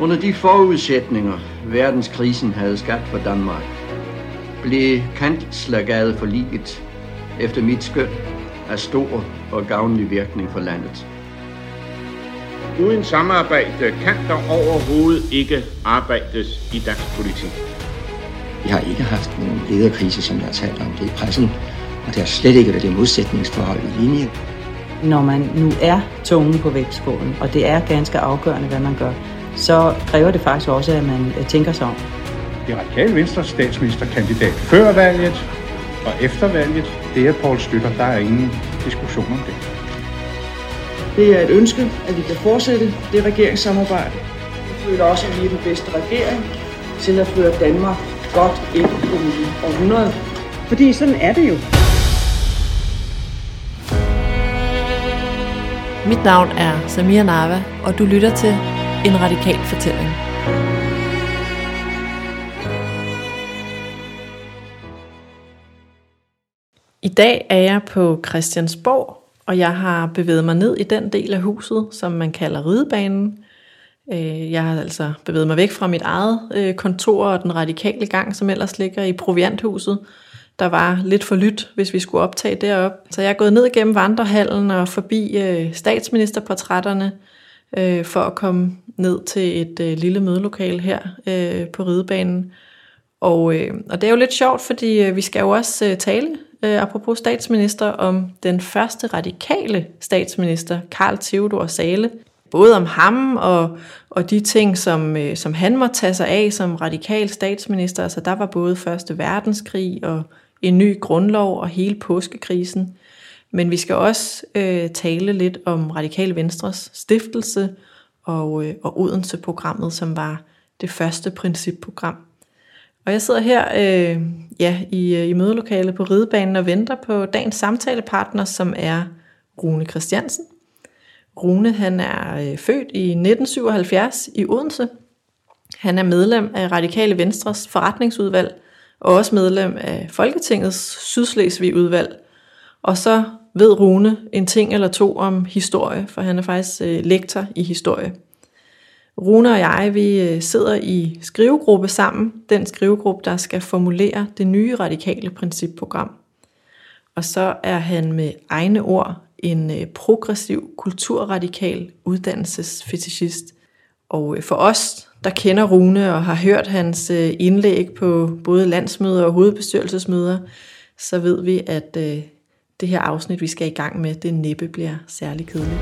Under de forudsætninger, verdenskrisen havde skabt for Danmark, blev kanslergade for liget efter mit skøn af stor og gavnlig virkning for landet. Uden samarbejde kan der overhovedet ikke arbejdes i dansk politik. Vi har ikke haft nogen lederkrise, som jeg har talt om det i pressen, og det har slet ikke været det modsætningsforhold i linje. Når man nu er tungen på vægtskålen, og det er ganske afgørende, hvad man gør, så kræver det faktisk også, at man øh, tænker sig om. Det radikale venstre statsministerkandidat før valget og efter valget, det er Poul Slytter. Der er ingen diskussion om det. Det er et ønske, at vi kan fortsætte det regeringssamarbejde. Jeg føler også, at vi er den bedste regering til at føre Danmark godt ind i det nye århundrede. Fordi sådan er det jo. Mit navn er Samia Nava, og du lytter til en Radikal Fortælling. I dag er jeg på Christiansborg, og jeg har bevæget mig ned i den del af huset, som man kalder ridebanen. Øh, jeg har altså bevæget mig væk fra mit eget øh, kontor og den radikale gang, som ellers ligger i provianthuset. Der var lidt for lyt, hvis vi skulle optage derop. Så jeg er gået ned gennem vandrehallen og forbi øh, statsministerportrætterne, øh, for at komme ned til et øh, lille mødelokale her øh, på ridebanen. Og, øh, og det er jo lidt sjovt, fordi vi skal jo også tale øh, apropos statsminister, om den første radikale statsminister, Karl Theodor Sale. Både om ham og, og de ting, som, øh, som han må tage sig af som radikal statsminister. Altså der var både Første Verdenskrig og en ny grundlov og hele påskekrisen. Men vi skal også øh, tale lidt om Radikal Venstres stiftelse og, øh, og Odense-programmet, som var det første principprogram. Og jeg sidder her øh, ja, i, øh, i mødelokalet på ridebanen og venter på dagens samtalepartner, som er Rune Christiansen. Rune han er øh, født i 1977 i Odense. Han er medlem af Radikale Venstres forretningsudvalg og også medlem af Folketingets Sydslesvig-udvalg. Og så ved Rune en ting eller to om historie, for han er faktisk øh, lektor i historie. Rune og jeg, vi øh, sidder i skrivegruppe sammen, den skrivegruppe, der skal formulere det nye radikale principprogram. Og så er han med egne ord en øh, progressiv, kulturradikal uddannelsesfetishist. Og øh, for os, der kender Rune og har hørt hans øh, indlæg på både landsmøder og hovedbestyrelsesmøder, så ved vi, at øh, det her afsnit, vi skal i gang med, det næppe bliver særlig kedeligt.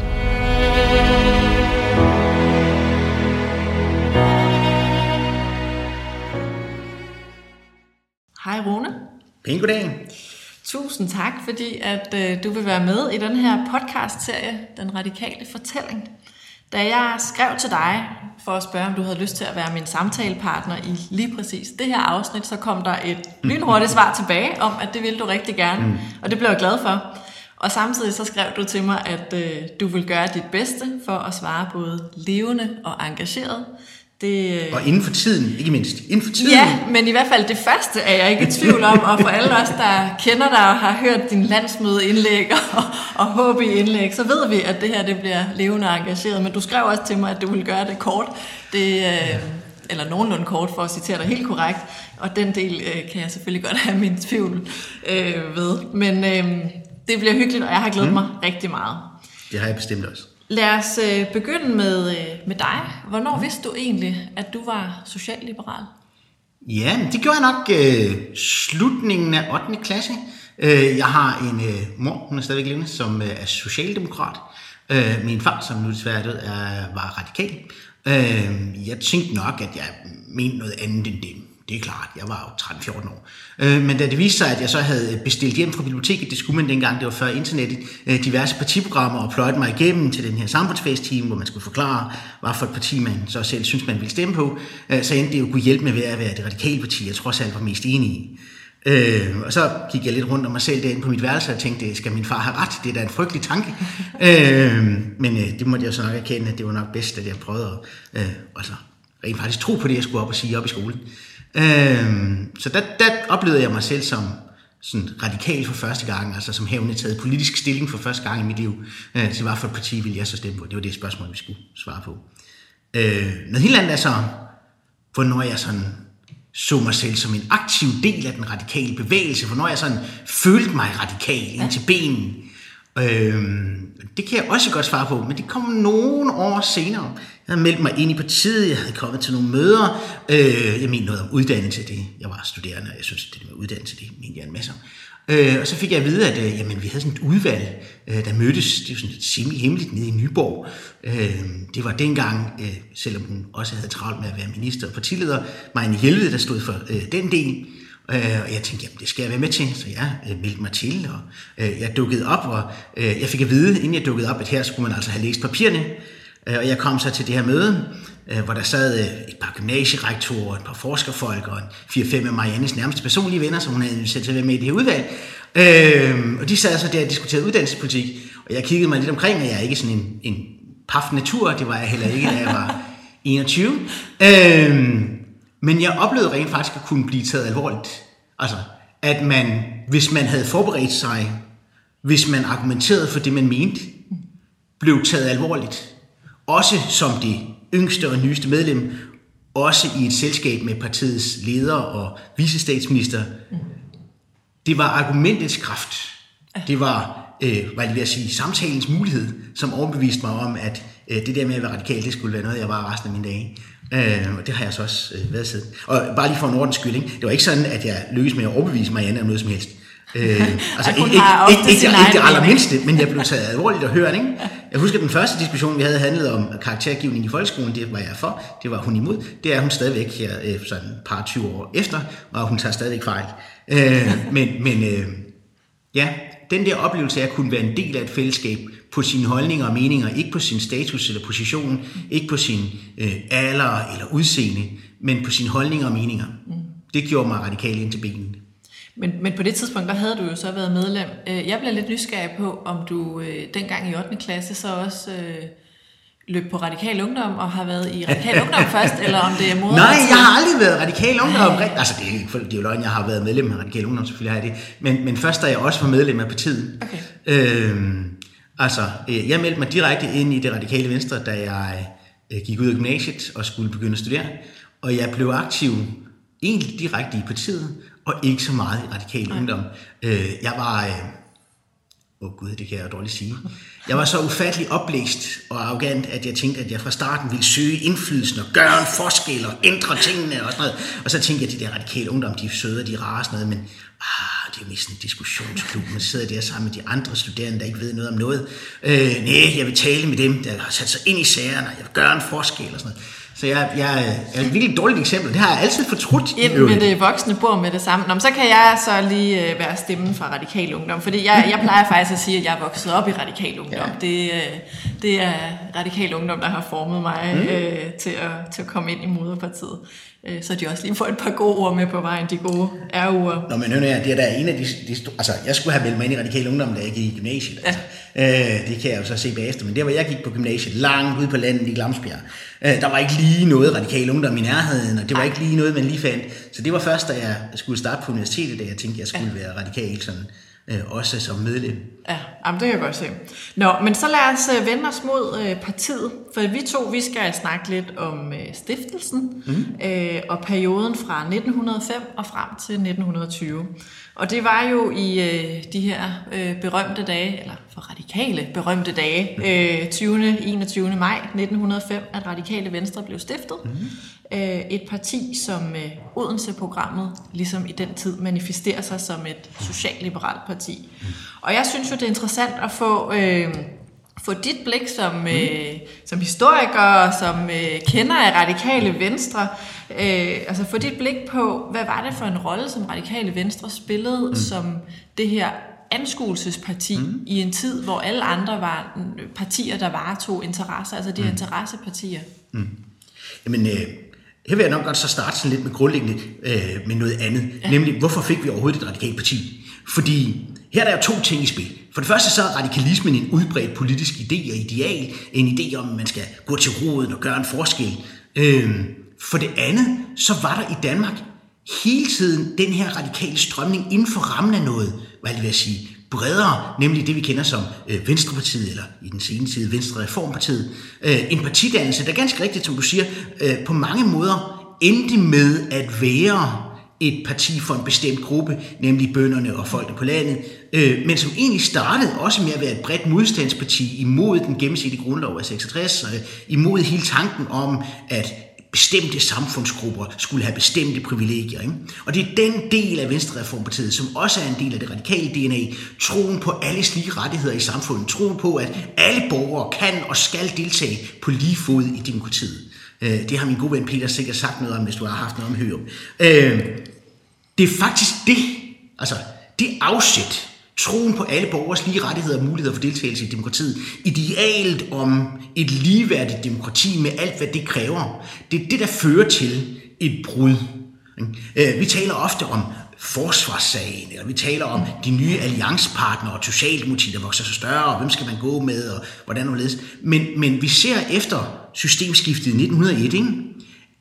Hej Rune. Pæn goddag. Tusind tak, fordi at øh, du vil være med i den her podcast-serie, Den Radikale Fortælling. Da jeg skrev til dig for at spørge, om du havde lyst til at være min samtalepartner i lige præcis det her afsnit, så kom der et lynhurtigt svar tilbage om, at det ville du rigtig gerne, mm. og det blev jeg glad for. Og samtidig så skrev du til mig, at øh, du vil gøre dit bedste for at svare både levende og engageret det, og inden for tiden, ikke mindst. Inden for tiden. Ja, men i hvert fald det første er jeg ikke i tvivl om, og for alle os, der kender dig og har hørt din landsmødeindlæg og, og HB-indlæg, så ved vi, at det her det bliver levende og engageret. Men du skrev også til mig, at du ville gøre det kort. Det, øh, eller nogenlunde kort, for at citere dig helt korrekt. Og den del øh, kan jeg selvfølgelig godt have min tvivl øh, ved. Men øh, det bliver hyggeligt, og jeg har glædet mm. mig rigtig meget. Det har jeg bestemt også. Lad os øh, begynde med, øh, med dig. Hvornår vidste du egentlig, at du var socialliberal? Ja, det gjorde jeg nok øh, slutningen af 8. klasse. Øh, jeg har en øh, mor, hun er stadigvæk levende, som øh, er socialdemokrat. Øh, min far, som nu desværre død, er, var radikal. Øh, jeg tænkte nok, at jeg mente noget andet end det det er klart, jeg var jo 13-14 år. Øh, men da det viste sig, at jeg så havde bestilt hjem fra biblioteket, det skulle man dengang, det var før internettet, øh, diverse partiprogrammer og pløjte mig igennem til den her samfundsfagsteam, hvor man skulle forklare, hvad for et parti man så selv synes, man ville stemme på, øh, så endte det jo kunne hjælpe med at være det radikale parti, jeg trods alt var mest enig i. Øh, og så gik jeg lidt rundt om mig selv derinde på mit værelse og tænkte, skal min far have ret? Det er da en frygtelig tanke. øh, men øh, det måtte jeg så nok erkende, at det var nok bedst, at jeg prøvede at øh, altså, rent faktisk tro på det, jeg skulle op og sige op i skolen. Øhm, så der, der oplevede jeg mig selv som sådan radikal for første gang, altså som havende taget politisk stilling for første gang i mit liv, øh, til hvad for et parti ville jeg så stemme på. Det var det spørgsmål, vi skulle svare på. Øh, noget helt andet er så, hvornår jeg sådan så mig selv som en aktiv del af den radikale bevægelse, hvornår jeg sådan følte mig radikal ind til benen. Øh, det kan jeg også godt svare på, men det kom nogle år senere. Jeg havde meldt mig ind i partiet, jeg havde kommet til nogle møder. Øh, jeg mente noget om uddannelse, det. Jeg var studerende, og jeg synes, det med uddannelse, det mente jeg en masse om. Øh, og så fik jeg at vide, at øh, jamen, vi havde sådan et udvalg, øh, der mødtes, det var sådan lidt semi-hemmeligt nede i Nyborg. Øh, det var dengang, øh, selvom hun også havde travlt med at være minister og partileder, Marianne Hjelved, der stod for øh, den del. Øh, og jeg tænkte, jamen det skal jeg være med til, så jeg øh, meldte mig til, og øh, jeg dukkede op, og øh, jeg fik at vide, inden jeg dukkede op, at her skulle man altså have læst papirerne, og jeg kom så til det her møde, øh, hvor der sad øh, et par gymnasierektorer, et par forskerfolk og en 4-5 af Mariannes nærmeste personlige venner, som hun havde sat til at være med i det her udvalg. Øh, og de sad så der og diskuterede uddannelsespolitik, og jeg kiggede mig lidt omkring, og jeg er ikke sådan en, en paf natur, det var jeg heller ikke, da jeg var 21. Øh, men jeg oplevede rent faktisk at kunne blive taget alvorligt. Altså, at man, hvis man havde forberedt sig, hvis man argumenterede for det, man mente, blev taget alvorligt. Også som det yngste og nyeste medlem, også i et selskab med partiets leder og vicestatsminister. Det var argumentets kraft. Det var, øh, hvad jeg at sige, samtalens mulighed, som overbeviste mig om, at øh, det der med at være radikal, det skulle være noget, jeg var resten af mine dage. Øh, og det har jeg så også øh, været siden. Og bare lige for en ordens skyld, ikke? det var ikke sådan, at jeg lykkedes med at overbevise Marianne om noget som helst. Øh, altså ikke, ikke, ikke, ikke, ikke det allermindste, men jeg blev taget alvorligt og hørt. Ikke? Jeg husker, den første diskussion, vi havde handlet om karaktergivning i folkeskolen, det var jeg for, det var hun imod. Det er hun stadigvæk her, øh, sådan et par 20 år efter, og hun tager stadigvæk fejl. Øh, men men øh, ja, den der oplevelse af at kunne være en del af et fællesskab på sine holdninger og meninger, ikke på sin status eller position, ikke på sin øh, alder eller udseende, men på sine holdninger og meninger. Mm. Det gjorde mig radikal ind til benene. Men, men på det tidspunkt, der havde du jo så været medlem. Øh, jeg blev lidt nysgerrig på, om du øh, dengang i 8. klasse så også øh, løb på Radikal Ungdom og har været i Radikal Ungdom først, eller om det er moder? Nej, jeg har aldrig været Radikal Ungdom. Nej. Altså, det er, det er jo løgn, jeg har været medlem af Radikal Ungdom, selvfølgelig har jeg det. Men, men først da jeg også var medlem af partiet. Okay. Øhm, altså, øh, jeg meldte mig direkte ind i det radikale venstre, da jeg gik ud af gymnasiet og skulle begynde at studere. Og jeg blev aktiv egentlig direkte i partiet, og ikke så meget i radikal ungdom. Øh, jeg var... Øh, Åh oh gud, det kan jeg dårligt sige. Jeg var så ufattelig oplæst og arrogant, at jeg tænkte, at jeg fra starten ville søge indflydelsen og gøre en forskel og ændre tingene og sådan noget. Og så tænkte jeg, at de der radikale ungdom, de er søde og de er rare og sådan noget, men ah, det er mest en diskussionsklub. Man sidder der sammen med de andre studerende, der ikke ved noget om noget. Øh, nej, jeg vil tale med dem, der har sat sig ind i sagerne, og jeg vil gøre en forskel og sådan noget. Så jeg, jeg er et virkelig dårligt eksempel. Det har jeg altid fortrudt. Ind med det voksne bor med det samme. Nå, så kan jeg så lige øh, være stemmen fra Radikal Ungdom. Fordi jeg, jeg plejer faktisk at sige, at jeg er vokset op i Radikal Ungdom. Ja. Det, øh, det er Radikal Ungdom, der har formet mig mm. øh, til, at, til at komme ind i moderpartiet. Øh, så de også lige får et par gode ord med på vejen, de gode R-ure. Nå, men hør det er da en af de, de altså, jeg skulle have meldt mig ind i Radikal Ungdom, da jeg gik i gymnasiet. Altså. Ja. Øh, det kan jeg jo så se bagefter, men der hvor jeg gik på gymnasiet, langt ude på landet i Glamsbjerg, øh, der var ikke lige noget Radikal Ungdom i nærheden, og det var Ej. ikke lige noget, man lige fandt. Så det var først, da jeg skulle starte på universitetet, da jeg tænkte, at jeg skulle ja. være radikal sådan øh, også som medlem. Ja, jamen, det kan jeg godt se. Nå, men så lad os øh, vende os mod øh, partiet, for vi to vi skal snakke lidt om øh, stiftelsen mm. øh, og perioden fra 1905 og frem til 1920. Og det var jo i øh, de her øh, berømte dage, eller for radikale berømte dage, øh, 20. 21. maj 1905, at Radikale Venstre blev stiftet. Mm. Øh, et parti, som øh, Odense-programmet ligesom i den tid manifesterer sig som et socialliberalt parti. Mm. Og jeg synes jo, det er interessant at få... Øh, få dit blik som, øh, som historiker, som øh, kender af radikale venstre, øh, altså få dit blik på, hvad var det for en rolle, som radikale venstre spillede mm. som det her anskuelsesparti mm. i en tid, hvor alle andre var partier, der varetog interesser, altså de mm. interessepartier. Mm. Jamen, øh, her vil jeg nok godt så starte sådan lidt med grundlæggende øh, med noget andet, ja. nemlig hvorfor fik vi overhovedet et radikalt parti? Fordi her er der to ting i spil. For det første så er radikalismen en udbredt politisk idé og ideal. En idé om, at man skal gå til roden og gøre en forskel. Øhm, for det andet, så var der i Danmark hele tiden den her radikale strømning inden for rammen af noget, hvad jeg vil sige, bredere, nemlig det vi kender som øh, Venstrepartiet, eller i den senere tid Venstre Reformpartiet. Øh, en partidannelse, der ganske rigtigt, som du siger, øh, på mange måder endte med at være et parti for en bestemt gruppe, nemlig bønderne og folkene på landet, øh, men som egentlig startede også med at være et bredt modstandsparti imod den gennemsnitlige grundlov af 66, øh, imod hele tanken om, at bestemte samfundsgrupper skulle have bestemte privilegier. Ikke? Og det er den del af Venstrereformpartiet, som også er en del af det radikale DNA, troen på alles lige rettigheder i samfundet, troen på, at alle borgere kan og skal deltage på lige fod i demokratiet. Øh, det har min gode ven Peter sikkert sagt noget om, hvis du har haft noget om hørum. Øh, det er faktisk det, altså det afsæt, troen på alle borgers lige rettigheder og muligheder for deltagelse i demokratiet, idealet om et ligeværdigt demokrati med alt, hvad det kræver, det er det, der fører til et brud. Øh, vi taler ofte om forsvarssagen, eller vi taler om de nye alliancepartnere og Socialdemokratiet, der vokser så større, og hvem skal man gå med, og hvordan og ledes. Men, men vi ser efter systemskiftet i 1901, ikke?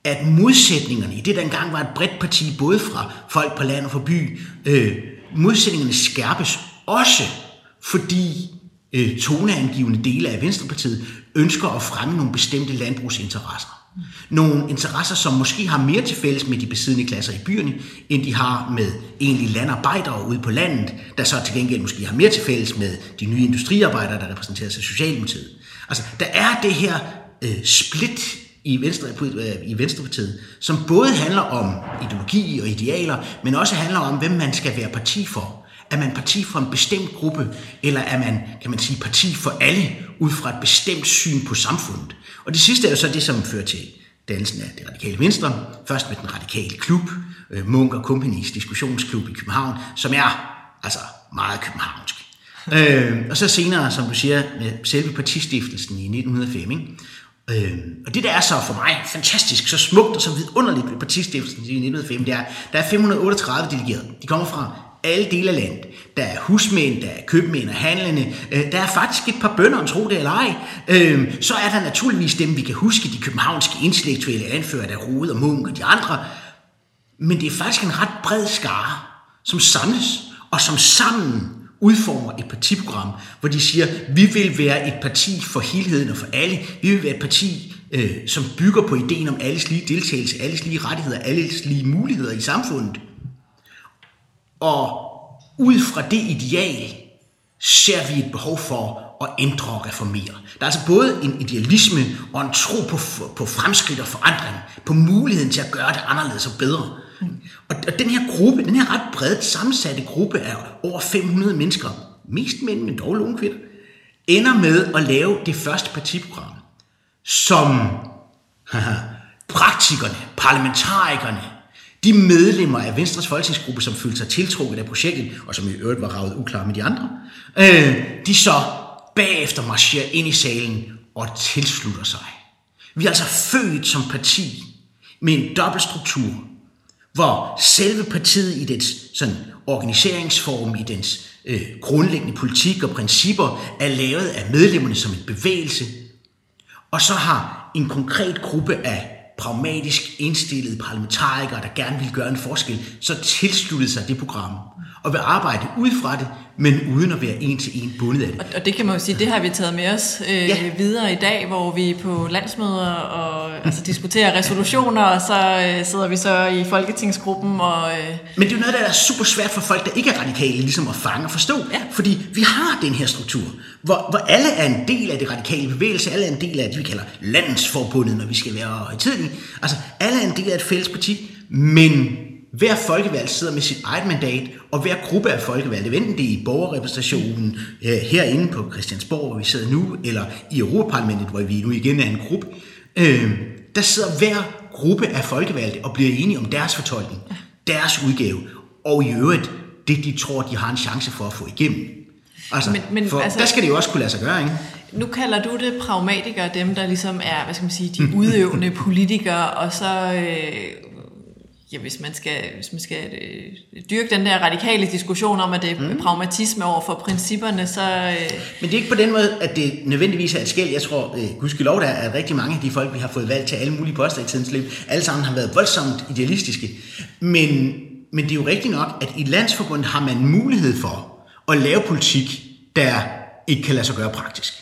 at modsætningerne i det, der engang var et bredt parti, både fra folk på land og fra by, øh, modsætningerne skærpes også, fordi øh, toneangivende dele af Venstrepartiet ønsker at fremme nogle bestemte landbrugsinteresser. Nogle interesser, som måske har mere til fælles med de besiddende klasser i byerne, end de har med egentlig landarbejdere ude på landet, der så til gengæld måske har mere til fælles med de nye industriarbejdere, der repræsenteres i Socialdemokratiet. Altså, der er det her øh, split i, Venstre, øh, i Venstrepartiet, som både handler om ideologi og idealer, men også handler om, hvem man skal være parti for. Er man parti for en bestemt gruppe, eller er man, kan man sige, parti for alle, ud fra et bestemt syn på samfundet? Og det sidste er jo så det, som fører til dannelsen af det radikale venstre, først med den radikale klub, øh, Munk og Companies diskussionsklub i København, som er altså meget københavnsk. øh, og så senere, som du siger, med selve partistiftelsen i 1905. Ikke? Øh, og det, der er så for mig fantastisk, så smukt og så vidunderligt ved partistiftelsen i 1905, det er, der er 538 delegerede. De kommer fra alle dele af landet. Der er husmænd, der er købmænd og handlende. Øh, der er faktisk et par bønder, tro det eller ej. Øh, så er der naturligvis dem, vi kan huske, de københavnske intellektuelle anfører, der Rode og Munk og de andre. Men det er faktisk en ret bred skare, som samles og som sammen udformer et partiprogram, hvor de siger, vi vil være et parti for helheden og for alle. Vi vil være et parti, øh, som bygger på ideen om alles lige deltagelse, alles lige rettigheder, alles lige muligheder i samfundet. Og ud fra det ideal ser vi et behov for at ændre og reformere. Der er altså både en idealisme og en tro på, på fremskridt og forandring, på muligheden til at gøre det anderledes og bedre. Og, og den her gruppe, den her ret bredt sammensatte gruppe af over 500 mennesker, mest mænd, men dog nogle kvinder, ender med at lave det første partiprogram, som haha, praktikerne, parlamentarikerne, de medlemmer af Venstres folketingsgruppe, som følte sig tiltrukket af projektet, og som i øvrigt var ravet uklar med de andre, øh, de så bagefter marcherer ind i salen og tilslutter sig. Vi er altså født som parti med en dobbeltstruktur, hvor selve partiet i dets sådan, organiseringsform, i dens øh, grundlæggende politik og principper, er lavet af medlemmerne som en bevægelse, og så har en konkret gruppe af pragmatisk indstillede parlamentarikere, der gerne vil gøre en forskel, så tilsluttet sig det program og vil arbejde ud fra det, men uden at være en til en bundet af det. Og det kan man jo sige, det har vi taget med os øh, ja. videre i dag, hvor vi er på landsmøder og altså, diskuterer resolutioner, og så øh, sidder vi så i folketingsgruppen. Og, øh... Men det er jo noget, der er super svært for folk, der ikke er radikale, ligesom at fange og forstå. Ja. Fordi vi har den her struktur, hvor, hvor alle er en del af det radikale bevægelse, alle er en del af det, vi kalder landsforbundet, når vi skal være højtidlige. Altså, alle er en del af et fælles parti, men hver folkevalgt sidder med sit eget mandat, og hver gruppe af folkevalgte, enten det er i borgerrepræsentationen øh, herinde på Christiansborg, hvor vi sidder nu, eller i Europaparlamentet, hvor vi nu igen er en gruppe, øh, der sidder hver gruppe af folkevalgte og bliver enige om deres fortolkning, deres udgave, og i øvrigt det, de tror, de har en chance for at få igennem. Altså, men, men, for altså, der skal det jo også kunne lade sig gøre, ikke? Nu kalder du det pragmatikere, dem der ligesom er, hvad skal man sige, de udøvende politikere, og så øh, ja, hvis man skal, hvis man skal øh, dyrke den der radikale diskussion om, at det er mm. pragmatisme over for principperne, så... Øh... Men det er ikke på den måde, at det nødvendigvis er et skæld. Jeg tror, øh, gudskelov, der er rigtig mange af de folk, vi har fået valgt til alle mulige poster i tidens liv, alle sammen har været voldsomt idealistiske. Men, men det er jo rigtigt nok, at i landsforbundet har man mulighed for at lave politik, der ikke kan lade sig gøre praktisk.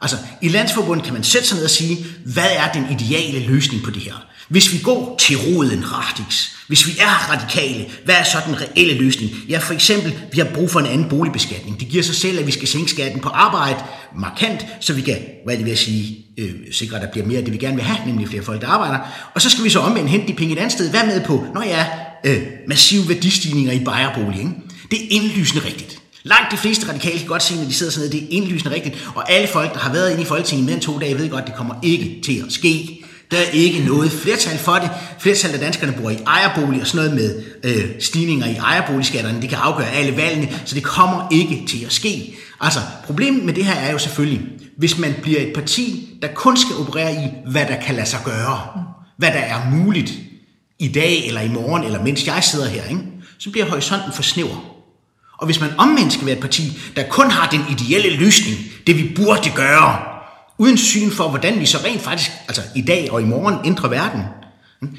Altså, i landsforbundet kan man sætte sig ned og sige, hvad er den ideale løsning på det her? Hvis vi går til roden radix, hvis vi er radikale, hvad er så den reelle løsning? Ja, for eksempel, vi har brug for en anden boligbeskatning. Det giver sig selv, at vi skal sænke skatten på arbejde markant, så vi kan, hvad det vil sige, øh, sikre, at der bliver mere af det, vi gerne vil have, nemlig flere folk, der arbejder. Og så skal vi så omvendt hente de penge et andet sted. Hvad med på, når jeg er øh, massive værdistigninger i bejerbolig, ikke? Det er indlysende rigtigt. Langt de fleste radikale kan godt se, når de sidder sådan noget, det er indlysende rigtigt. Og alle folk, der har været inde i Folketinget mere end to dage, ved godt, at det kommer ikke til at ske. Der er ikke noget flertal for det. Flertallet af danskerne bor i ejerbolig og sådan noget med øh, stigninger i ejerboligskatterne. Det kan afgøre alle valgene, så det kommer ikke til at ske. Altså, problemet med det her er jo selvfølgelig, hvis man bliver et parti, der kun skal operere i, hvad der kan lade sig gøre, hvad der er muligt i dag eller i morgen, eller mens jeg sidder her, ikke? så bliver horisonten for snæver. Og hvis man omvendt skal være et parti, der kun har den ideelle løsning, det vi burde gøre, uden syn for, hvordan vi så rent faktisk, altså i dag og i morgen, ændrer verden,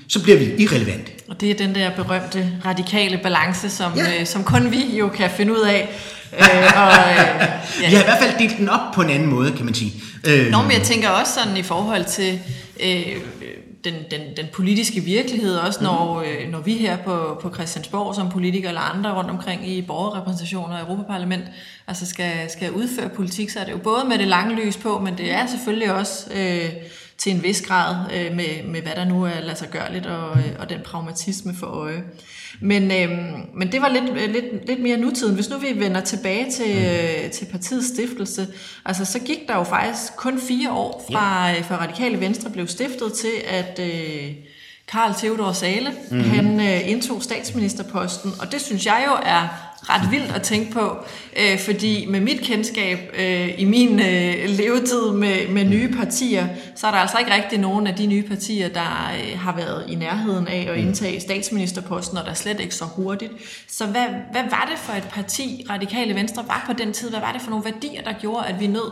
så bliver vi irrelevante. Og det er den der berømte radikale balance, som, ja. øh, som kun vi jo kan finde ud af. øh, og, øh, ja. Vi har i hvert fald delt den op på en anden måde, kan man sige. Øh, Nå, men jeg tænker også sådan i forhold til øh, den, den, den politiske virkelighed, også når, mm. øh, når vi her på, på Christiansborg som politikere eller andre rundt omkring i borgerrepræsentationer og Europaparlament, altså skal, skal udføre politik, så er det jo både med det lange lys på, men det er selvfølgelig også øh, til en vis grad øh, med, med, hvad der nu er lade sig gørligt og, øh, og den pragmatisme for øje. Men, øh, men det var lidt, lidt, lidt mere nutiden. Hvis nu vi vender tilbage til, mm. øh, til partiets stiftelse, altså så gik der jo faktisk kun fire år fra, ja. fra Radikale Venstre blev stiftet til, at øh, Karl Theodor Sale, mm-hmm. han øh, indtog statsministerposten, og det synes jeg jo er ret vildt at tænke på, øh, fordi med mit kendskab øh, i min øh, levetid med, med nye partier, så er der altså ikke rigtig nogen af de nye partier, der øh, har været i nærheden af at indtage statsministerposten, og der slet ikke så hurtigt. Så hvad, hvad var det for et parti, Radikale Venstre var på den tid? Hvad var det for nogle værdier, der gjorde, at vi nød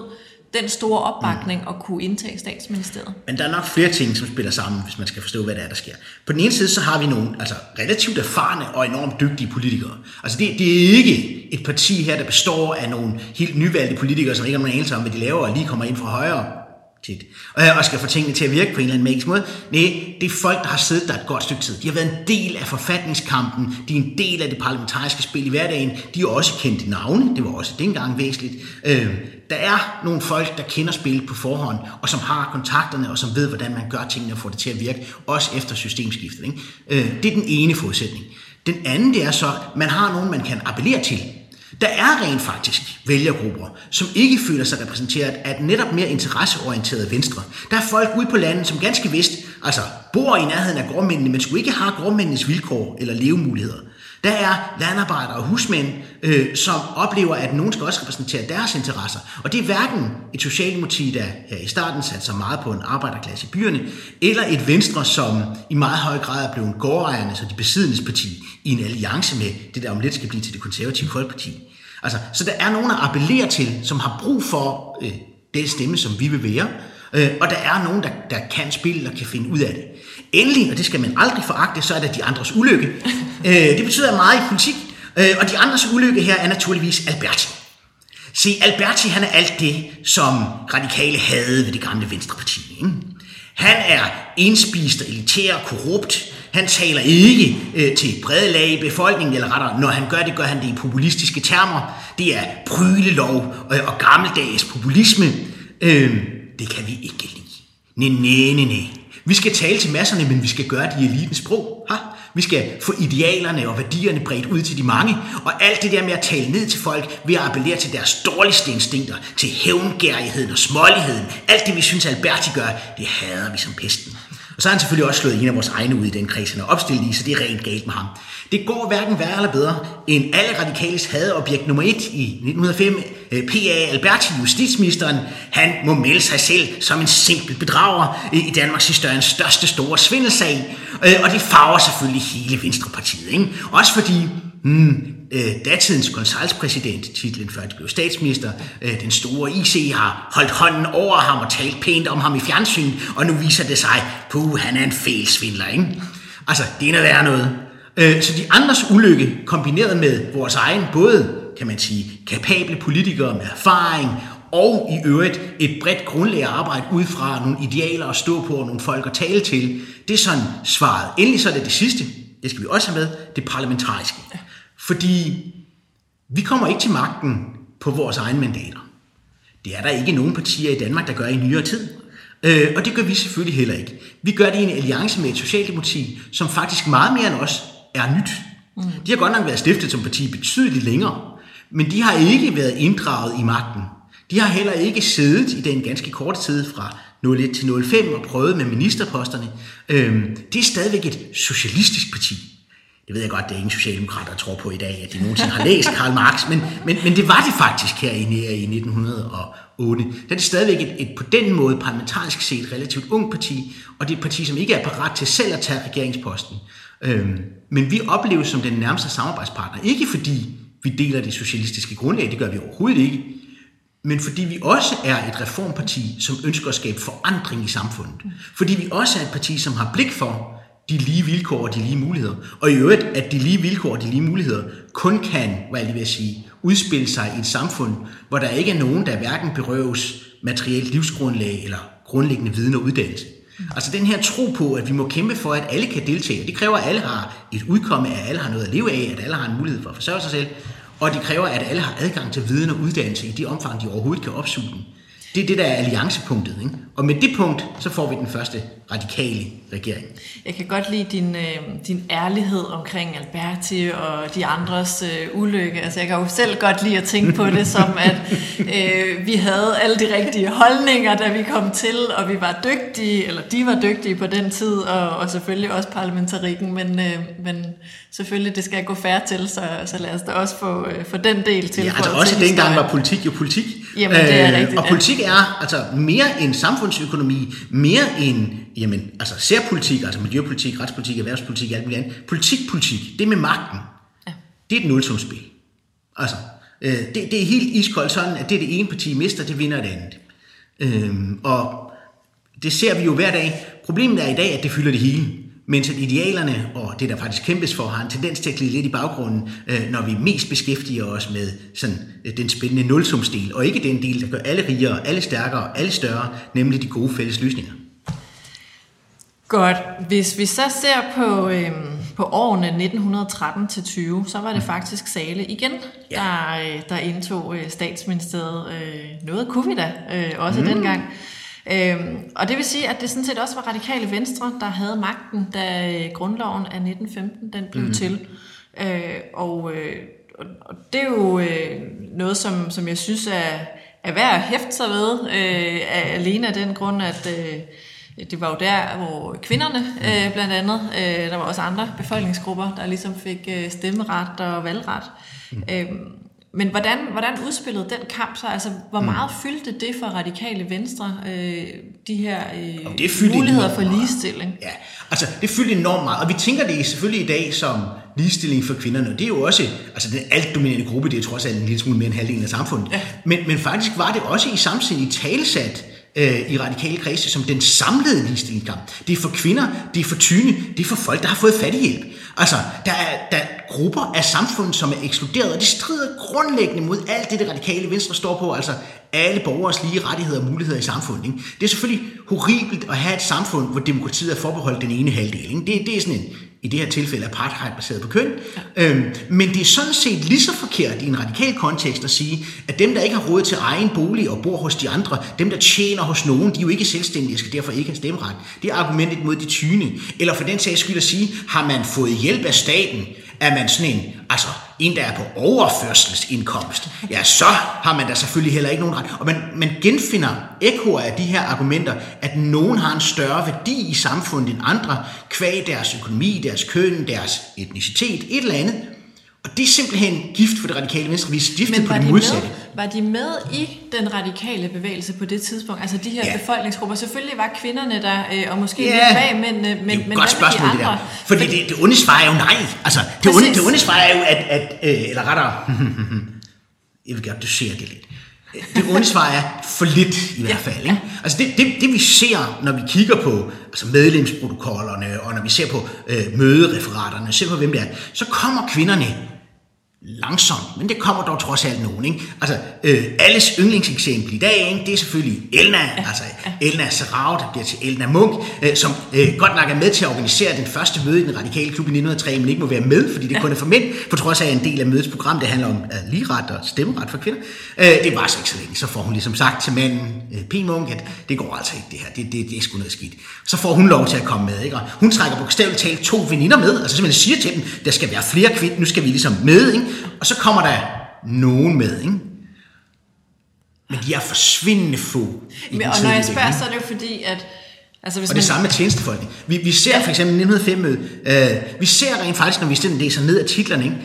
den store opbakning at kunne indtage statsministeriet. Men der er nok flere ting, som spiller sammen, hvis man skal forstå, hvad det er, der sker. På den ene side, så har vi nogle altså, relativt erfarne og enormt dygtige politikere. Altså det, det er ikke et parti her, der består af nogle helt nyvalgte politikere, som ikke har nogen anelse om, hvad de laver, og lige kommer ind fra højre tit, og skal få tingene til at virke på en eller anden magisk måde. Nej, det er folk, der har siddet der et godt stykke tid. De har været en del af forfatningskampen, de er en del af det parlamentariske spil i hverdagen, de er også kendte navne, det var også dengang væsentligt. Øh, der er nogle folk, der kender spillet på forhånd, og som har kontakterne, og som ved, hvordan man gør tingene og får det til at virke, også efter systemskiftet. Ikke? Øh, det er den ene forudsætning. Den anden, det er så, at man har nogen, man kan appellere til. Der er rent faktisk vælgergrupper, som ikke føler sig repræsenteret af netop mere interesseorienterede venstre. Der er folk ude på landet, som ganske vist altså, bor i nærheden af gårdmændene, men skulle ikke have gårdmændenes vilkår eller levemuligheder. Der er landarbejdere og husmænd, øh, som oplever, at nogen skal også repræsentere deres interesser. Og det er hverken et socialdemokrati, der her i starten satte sig meget på en arbejderklasse i byerne, eller et venstre, som i meget høj grad er blevet gårdejernes og de besiddendes parti i en alliance med det, der om lidt skal blive til det konservative folkeparti. Altså, så der er nogen at appellere til, som har brug for øh, den stemme, som vi vil være, øh, og der er nogen, der, der kan spille og kan finde ud af det. Endelig, og det skal man aldrig foragte, så er der de andres ulykke. øh, det betyder meget i politik, øh, og de andres ulykke her er naturligvis Alberti. Se, Alberti han er alt det, som radikale havde ved det gamle Venstreparti. Ikke? Han er indspist og elitær og korrupt. Han taler ikke øh, til brede lag i befolkningen, eller rettere, når han gør det, gør han det i populistiske termer. Det er prylelov og, og gammeldags populisme. Øh, det kan vi ikke lide. Nej, nej, nej, nej. Vi skal tale til masserne, men vi skal gøre det i elitens sprog. Ha? Vi skal få idealerne og værdierne bredt ud til de mange, og alt det der med at tale ned til folk ved at appellere til deres dårligste instinkter, til hævngærigheden og småligheden, alt det vi synes Alberti gør, det hader vi som pesten. Og så har han selvfølgelig også slået en af vores egne ud i den kreds, han er opstillet i, så det er rent galt med ham. Det går hverken værre eller bedre end alle radikales hadeobjekt nummer 1 i 1905, øh, P.A. Alberti, justitsministeren, han må melde sig selv som en simpel bedrager i Danmarks historiens største store svindelsag, øh, og det farver selvfølgelig hele Venstrepartiet. Ikke? Også fordi hmm, øh, datidens konsalspræsident, titlen før han blev statsminister, øh, den store IC, har holdt hånden over ham og talt pænt om ham i fjernsyn, og nu viser det sig, puh, han er en fælsvindler, ikke? Altså, det er noget værre noget. Øh, så de andres ulykke, kombineret med vores egen, både kan man sige, kapable politikere med erfaring, og i øvrigt et bredt grundlag at arbejde ud fra, nogle idealer at stå på, og nogle folk at tale til. Det er sådan svaret. Endelig så er det det sidste, det skal vi også have med, det parlamentariske. Fordi vi kommer ikke til magten på vores egne mandater. Det er der ikke nogen partier i Danmark, der gør i nyere tid. Øh, og det gør vi selvfølgelig heller ikke. Vi gør det i en alliance med et socialdemokrati, som faktisk meget mere end os er nyt. Mm. De har godt nok været stiftet som parti betydeligt længere, men de har ikke været inddraget i magten. De har heller ikke siddet i den ganske korte tid fra 01 til 05 og prøvet med ministerposterne. Øh, det er stadigvæk et socialistisk parti. Det ved jeg godt, det er ingen socialdemokrater, der tror på i dag, at de nogensinde har læst Karl Marx, men, men, men det var det faktisk her i, 1908. Der er det stadigvæk et, et på den måde parlamentarisk set relativt ung parti, og det er et parti, som ikke er parat til selv at tage regeringsposten. Øhm, men vi opleves som den nærmeste samarbejdspartner, ikke fordi vi deler det socialistiske grundlag, det gør vi overhovedet ikke, men fordi vi også er et reformparti, som ønsker at skabe forandring i samfundet. Fordi vi også er et parti, som har blik for, de lige vilkår og de lige muligheder. Og i øvrigt, at de lige vilkår og de lige muligheder kun kan, hvad jeg vil sige, udspille sig i et samfund, hvor der ikke er nogen, der hverken berøves materielt livsgrundlag eller grundlæggende viden og uddannelse. Altså den her tro på, at vi må kæmpe for, at alle kan deltage. Det kræver, at alle har et udkomme, at alle har noget at leve af, at alle har en mulighed for at forsørge sig selv, og det kræver, at alle har adgang til viden og uddannelse i de omfang, de overhovedet kan opsuge den. Det er det, der er alliancepunktet. Ikke? Og med det punkt, så får vi den første radikale regering. Jeg kan godt lide din, øh, din ærlighed omkring Alberti og de andres øh, ulykke. Altså, jeg kan jo selv godt lide at tænke på det som, at øh, vi havde alle de rigtige holdninger, da vi kom til, og vi var dygtige, eller de var dygtige på den tid, og, og selvfølgelig også parlamentarikken, men, øh, men selvfølgelig, det skal gå færre til, så, så lad os da også få, øh, få den del til. Ja, altså også dengang var politik jo politik. Jamen, det er øh, rigtigt, Og politik er altså mere end samfundsøkonomi, mere end jamen, altså særpolitik, altså miljøpolitik, retspolitik, erhvervspolitik, alt muligt andet. Politik, politik, det med magten, ja. det er et nulsumsspil. Altså, øh, det, det er helt iskoldt sådan, at det det ene parti mister, det vinder det andet. Øh, og det ser vi jo hver dag. Problemet er i dag, at det fylder det hele. Mens at idealerne og det, der faktisk kæmpes for, har en tendens til at glide lidt i baggrunden, øh, når vi mest beskæftiger os med sådan, øh, den spændende nulsumsdel, og ikke den del, der gør alle rigere, alle stærkere, alle større, nemlig de gode fælles løsninger. Godt. Hvis vi så ser på, øhm, på årene 1913 til 20, så var det faktisk Sale igen, ja. der, øh, der indtog øh, statsministeriet. Øh, noget kunne vi da, øh, også mm. dengang. Øhm, og det vil sige, at det sådan set også var radikale venstre, der havde magten, da øh, grundloven af 1915 den blev mm. til. Øh, og, øh, og det er jo øh, noget, som, som jeg synes er, er værd at hæfte sig ved, øh, alene af den grund, at øh, det var jo der, hvor kvinderne øh, blandt andet, øh, der var også andre befolkningsgrupper, der ligesom fik øh, stemmeret og valgret. Mm. Øh, men hvordan, hvordan udspillede den kamp sig? Altså, hvor mm. meget mm. fyldte det for radikale venstre, øh, de her øh, det muligheder for ligestilling? Ja, altså det fyldte enormt meget, og vi tænker det selvfølgelig i dag som ligestilling for kvinderne. Det er jo også altså den altdominerende gruppe, det er trods alt en lille smule mere end halvdelen af samfundet. Ja. Men, men faktisk var det også i samtidig talesat øh, i radikale kredse som den samlede ligestillingskamp. Det er for kvinder, det er for tyne, det er for folk, der har fået fattighjælp. Altså, der er, der er grupper af samfundet, som er ekskluderet, og det strider grundlæggende mod alt det, det radikale venstre står på, altså alle borgers lige rettigheder og muligheder i samfundet. Ikke? Det er selvfølgelig horribelt at have et samfund, hvor demokratiet er forbeholdt den ene halvdel. Ikke? Det, det er sådan en, i det her tilfælde apartheid baseret på køn. Ja. Øhm, men det er sådan set lige så forkert i en radikal kontekst at sige, at dem, der ikke har råd til egen bolig og bor hos de andre, dem, der tjener hos nogen, de er jo ikke selvstændige og skal derfor ikke have stemmeret. Det er argumentet mod de tyne. Eller for den sags skyld at sige, har man fået hjælp af staten, er man sådan en, altså en, der er på overførselsindkomst, ja, så har man da selvfølgelig heller ikke nogen ret. Og man, man genfinder ekoer af de her argumenter, at nogen har en større værdi i samfundet end andre, kvæg deres økonomi, deres køn, deres etnicitet, et eller andet. Og det er simpelthen gift for det radikale venstre. Vi er stiftet på det de modsatte. Med, var de med i den radikale bevægelse på det tidspunkt? Altså de her ja. befolkningsgrupper. Selvfølgelig var kvinderne der, øh, og måske ja. lidt bag, men, men, det er men godt spørgsmål, de det der. Fordi, Fordi det, det onde svar er jo nej. Altså, det, onde, det onde svar er jo, at, at øh, eller rettere, jeg vil godt dosere det lidt. Det onde svar er for lidt i hvert fald. Ikke? Altså det, det, det vi ser, når vi kigger på altså medlemsprotokollerne, og når vi ser på øh, mødereferaterne, ser på hvem det er, så kommer kvinderne langsomt, men det kommer dog trods alt nogen. Ikke? Altså, øh, alles yndlingseksempel i dag, ikke? det er selvfølgelig Elna, altså Elna Serao, der bliver til Elna Munk, øh, som øh, godt nok er med til at organisere den første møde i den radikale klub i 1903, men ikke må være med, fordi det kun er for mænd, på trods af en del af mødets program, det handler om uh, ligeret og stemmeret for kvinder. Øh, det var så ikke så længe, så får hun ligesom sagt til manden, øh, P. Munk, at det går altså ikke det her, det, det, det er sgu noget skidt. Så får hun lov til at komme med, ikke? og hun trækker bogstaveligt talt to veninder med, altså simpelthen siger til dem, der skal være flere kvinder, nu skal vi ligesom med, ikke? Og så kommer der nogen med, ikke? Men de er forsvindende få. I Men, og når jeg spørger, så er det jo fordi, at... Altså, hvis og det samme med tjenestefolk. Vi, vi ser for eksempel 1905 møde, øh, vi ser rent faktisk, når vi sådan læser ned af titlerne, ikke?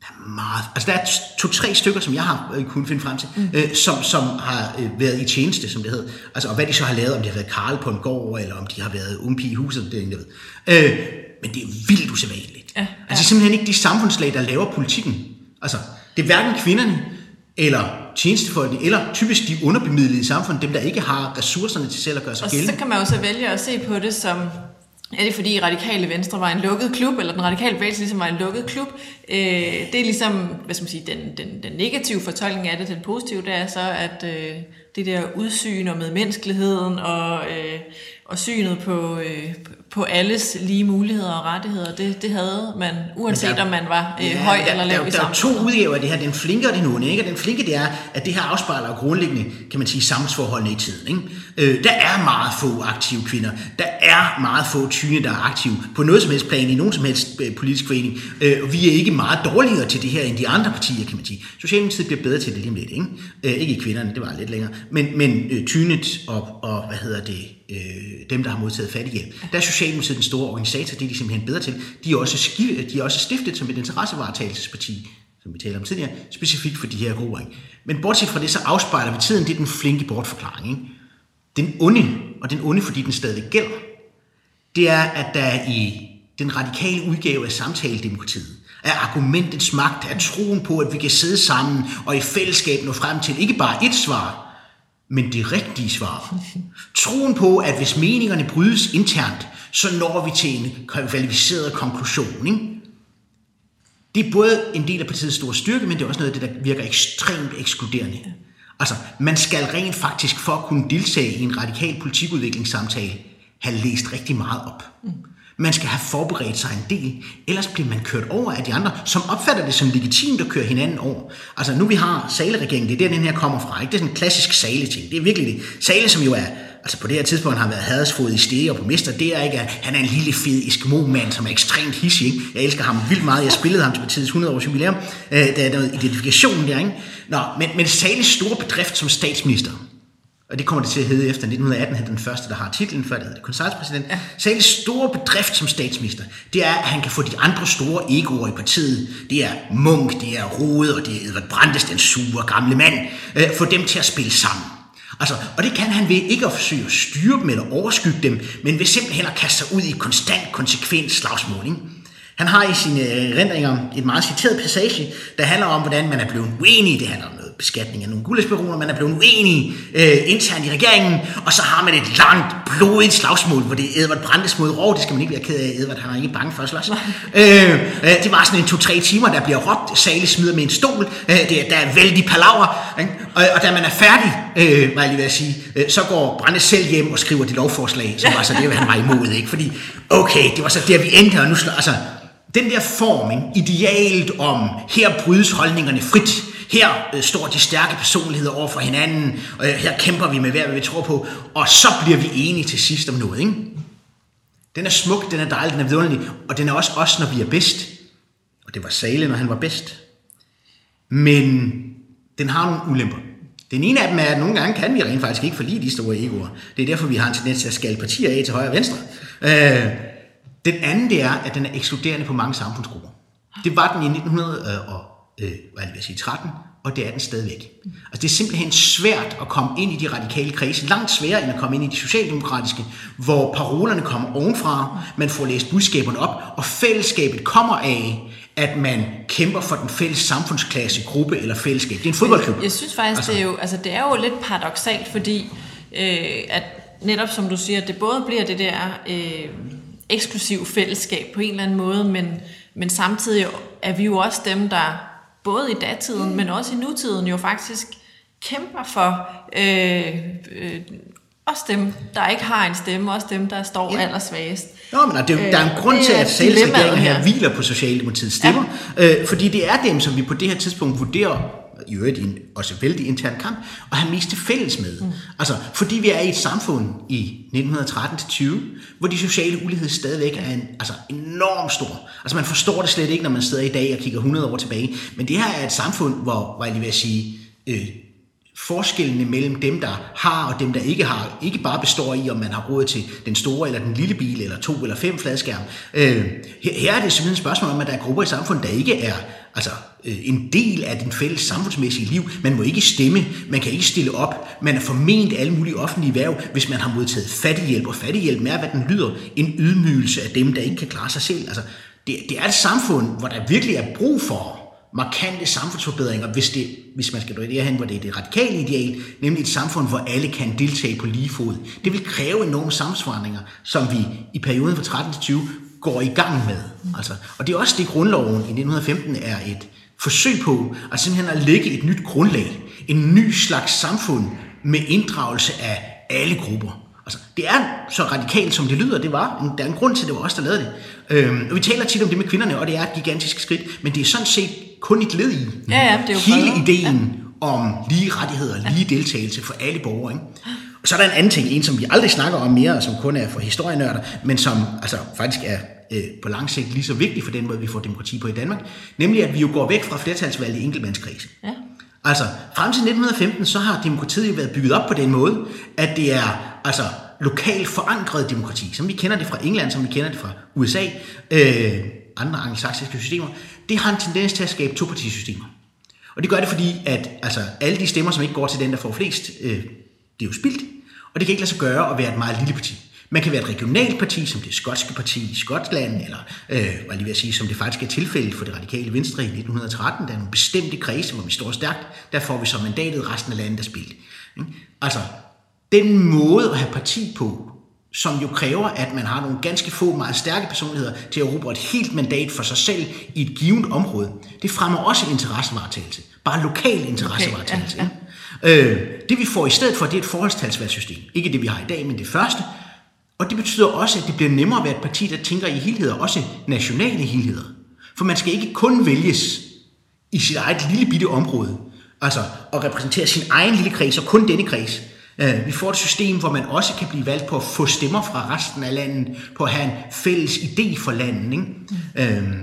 der er meget, altså der er to-tre stykker, som jeg har øh, kunnet finde frem til, mm. øh, som, som har øh, været i tjeneste, som det hedder. Altså, og hvad de så har lavet, om de har været Karl på en gård, eller om de har været umpi i huset, det er ingen, der ved. Øh, men det er vildt usædvanligt. Ja, ja. Altså simpelthen ikke de samfundslag, der laver politikken. Altså, det er hverken kvinderne, eller tjenestefolkene, eller typisk de underbemidlede i samfundet, dem der ikke har ressourcerne til selv at gøre sig Og gældende. så kan man jo så vælge at se på det som, er det fordi radikale venstre var en lukket klub, eller den radikale bevægelse ligesom var en lukket klub? Øh, det er ligesom, hvad skal man sige, den, den, den negative fortolkning af det, den positive, det er så, at øh, det der udsyn og medmenneskeligheden og, øh, og synet på, øh, på alles lige muligheder og rettigheder, det, det havde man, uanset Men der- om man var øh, Ja, høj der, eller lav der, i der, der er to udgaver af det her, den flinke og den onde. Ikke? Og den flinke, det er, at det her afspejler grundlæggende, kan man sige, samfundsforholdene i tiden. Ikke? Øh, der er meget få aktive kvinder. Der er meget få tyne, der er aktive på noget som helst plan i nogen som helst øh, politisk forening. Øh, og vi er ikke meget dårligere til det her end de andre partier, kan man sige. Socialdemokratiet bliver bedre til det lige om lidt. Ikke, øh, ikke i kvinderne, det var lidt længere. Men, men øh, tynet og, og, hvad hedder det, øh, dem, der har modtaget fattighjælp. Der er Socialdemokratiet den store organisator, det er de simpelthen bedre til. De er også, ski, de er også stiftet som et interessevaretagelsesparti, som vi talte om tidligere, specifikt for de her grupper. Ikke? Men bortset fra det, så afspejler vi tiden, det er den flinke bortforklaring. Ikke? Den onde, og den onde, fordi den stadig gælder, det er, at der i den radikale udgave af samtaledemokratiet er argumentets magt, er troen på, at vi kan sidde sammen og i fællesskab nå frem til ikke bare et svar, men det rigtige svar. Troen på, at hvis meningerne brydes internt, så når vi til en kvalificeret konklusion. Ikke? Det er både en del af partiets store styrke, men det er også noget af det, der virker ekstremt ekskluderende. Altså, man skal rent faktisk for at kunne deltage i en radikal politikudviklingssamtale have læst rigtig meget op. Man skal have forberedt sig en del, ellers bliver man kørt over af de andre, som opfatter det som legitimt at køre hinanden over. Altså nu vi har saleregeringen, det er der den her kommer fra, ikke? det er sådan en klassisk Sale-ting, det er virkelig det. Sale, som jo er, altså på det her tidspunkt har været hadesfod i stege og på mester, det er ikke, at han er en lille fed eskimo-mand, som er ekstremt hissig, ikke? Jeg elsker ham vildt meget, jeg spillede ham til partiets 100 års jubilæum, øh, der er noget identifikation der, ikke? Nå, men, men Sales store bedrift som statsminister, og det kommer det til at hedde efter 1918, han den første, der har titlen, før det hedder konsultpræsident. Ja. Salles store bedrift som statsminister, det er, at han kan få de andre store egoer i partiet. Det er Munk, det er Rode, og det er Edvard Brandes, den sure gamle mand. Øh, få dem til at spille sammen. Altså, og det kan han ved ikke at forsøge at styre dem eller overskygge dem, men ved simpelthen at kaste sig ud i et konstant, konsekvent slagsmål. Ikke? Han har i sine erindringer et meget citeret passage, der handler om, hvordan man er blevet uenig. Det handler om noget beskatning af nogle guldesbaroner. Man er blevet uenig øh, internt i regeringen, og så har man et langt, blodigt slagsmål, hvor det er Edvard Brandes mod Rå. Det skal man ikke være ked af. Edvard han er ikke bange for at slås. øh, øh, det var sådan en to-tre timer, der bliver råbt. Sale smider med en stol. Øh, det, der er vældig palaver. Ikke? Og, og da man er færdig, øh, var jeg lige ved at sige, øh, så går Brandes selv hjem og skriver det lovforslag, som var så det, han var imod. Ikke? Fordi, okay, det var så der, vi endte, og nu slår, altså, den der form, ikke? idealet om, her brydes holdningerne frit, her øh, står de stærke personligheder over for hinanden, og øh, her kæmper vi med hver, hvad vi tror på, og så bliver vi enige til sidst om noget. Ikke? Den er smuk, den er dejlig, den er vidunderlig, og den er også os, når vi er bedst. Og det var Sale, når han var bedst. Men den har nogle ulemper. Den ene af dem er, at nogle gange kan vi rent faktisk ikke forlige de store egoer. Det er derfor, vi har en tendens til at skale partier af til højre og venstre. Øh, den anden, det er, at den er ekskluderende på mange samfundsgrupper. Det var den i 1900 og, øh, 13, og det er den stadigvæk. Altså det er simpelthen svært at komme ind i de radikale kredse, langt sværere end at komme ind i de socialdemokratiske, hvor parolerne kommer ovenfra, man får læst budskaberne op, og fællesskabet kommer af, at man kæmper for den fælles samfundsklasse, gruppe eller fællesskab. Det er en fodboldklub. Jeg synes faktisk, altså. det, er jo, altså, det er jo lidt paradoxalt, fordi øh, at netop som du siger, det både bliver det der øh, eksklusiv fællesskab på en eller anden måde, men, men samtidig er vi jo også dem, der både i datiden, men også i nutiden jo faktisk kæmper for øh, øh, også dem, der ikke har en stemme, også dem, der står ja. allersvagest. Nå, men der, der er en grund Øh, til, det er at salgsregeringen her. hviler på Socialdemokratiets stemmer, ja. øh, fordi det er dem, som vi på det her tidspunkt vurderer, i øvrigt en også vældig intern kamp, at have mest til fælles med. Mm. Altså, fordi vi er i et samfund i 1913-20, hvor de sociale ulighed stadigvæk er en, altså, enormt stor. Altså, man forstår det slet ikke, når man sidder i dag og kigger 100 år tilbage. Men det her er et samfund, hvor, hvor jeg lige vil sige, øh, forskellene mellem dem, der har og dem, der ikke har, ikke bare består i, om man har råd til den store eller den lille bil, eller to eller fem fladskærm. Øh, her, her er det simpelthen et spørgsmål om, at der er grupper i samfundet, der ikke er altså, øh, en del af den fælles samfundsmæssige liv. Man må ikke stemme, man kan ikke stille op, man er forment alle mulige offentlige værv, hvis man har modtaget fattighjælp, og fattighjælp er, hvad den lyder, en ydmygelse af dem, der ikke kan klare sig selv. Altså, det, det er et samfund, hvor der virkelig er brug for markante samfundsforbedringer, hvis, det, hvis man skal nå derhen, hvor det er det radikale ideal, nemlig et samfund, hvor alle kan deltage på lige fod. Det vil kræve enorme samfundsforandringer, som vi i perioden fra 13 til 20 går i gang med. Altså, og det er også det, grundloven i 1915 er et forsøg på, at simpelthen at lægge et nyt grundlag, en ny slags samfund med inddragelse af alle grupper. Altså, det er så radikalt, som det lyder, det var. Der er en grund til, at det var os, der lavede det. Øhm, og vi taler tit om det med kvinderne, og det er et gigantisk skridt, men det er sådan set kun et led i Ja, ja, det er jo hele bredere. ideen ja. om lige rettigheder, lige deltagelse for alle borgere. Ikke? Og så er der en anden ting, en som vi aldrig snakker om mere, og som kun er for historienørder, men som altså, faktisk er øh, på lang sigt lige så vigtig for den måde, vi får demokrati på i Danmark, nemlig at vi jo går væk fra flertalsvalg i enkeltmandskredse. Ja. Altså, frem til 1915, så har demokratiet jo været bygget op på den måde, at det er altså lokalt forankret demokrati, som vi kender det fra England, som vi kender det fra USA, øh, andre angelsaksiske systemer. Det har en tendens til at skabe topartisystemer. Og det gør det, fordi at altså, alle de stemmer, som ikke går til den, der får flest, øh, det er jo spildt. Og det kan ikke lade sig gøre at være et meget lille parti. Man kan være et regionalt parti, som det skotske parti i Skotland, eller øh, var lige ved at sige, som det faktisk er tilfældet for det radikale venstre i 1913. Der er nogle bestemte kredse, hvor vi står stærkt. Der får vi så mandatet, resten af landet er spildt. Ikke? Altså, den måde at have parti på, som jo kræver, at man har nogle ganske få meget stærke personligheder til at erobre et helt mandat for sig selv i et givet område, det fremmer også interessevaretagelse. Bare lokal interessevaretagelse. Okay, ja, ja. Øh, det vi får i stedet for, det er et forholdstalsvalgsystem. Ikke det, vi har i dag, men det første. Og det betyder også, at det bliver nemmere at være et parti, der tænker i helheder, også nationale helheder. For man skal ikke kun vælges i sit eget lille bitte område, altså at repræsentere sin egen lille kreds, og kun denne kreds. Øh, Vi får et system, hvor man også kan blive valgt på at få stemmer fra resten af landet, på at have en fælles idé for landet. Ikke? Øhm,